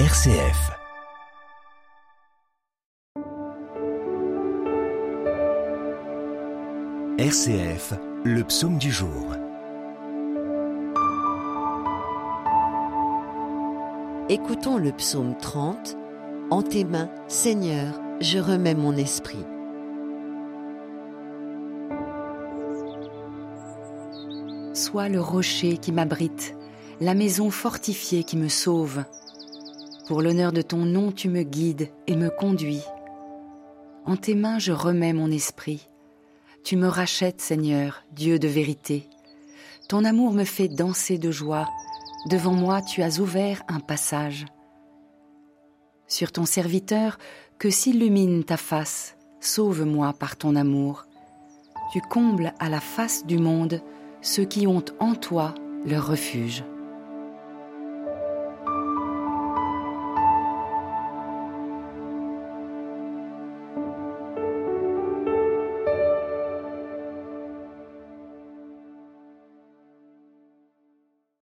RCF. RCF, le psaume du jour. Écoutons le psaume 30. En tes mains, Seigneur, je remets mon esprit. Sois le rocher qui m'abrite, la maison fortifiée qui me sauve. Pour l'honneur de ton nom, tu me guides et me conduis. En tes mains, je remets mon esprit. Tu me rachètes, Seigneur, Dieu de vérité. Ton amour me fait danser de joie. Devant moi, tu as ouvert un passage. Sur ton serviteur, que s'illumine ta face, sauve-moi par ton amour. Tu combles à la face du monde ceux qui ont en toi leur refuge.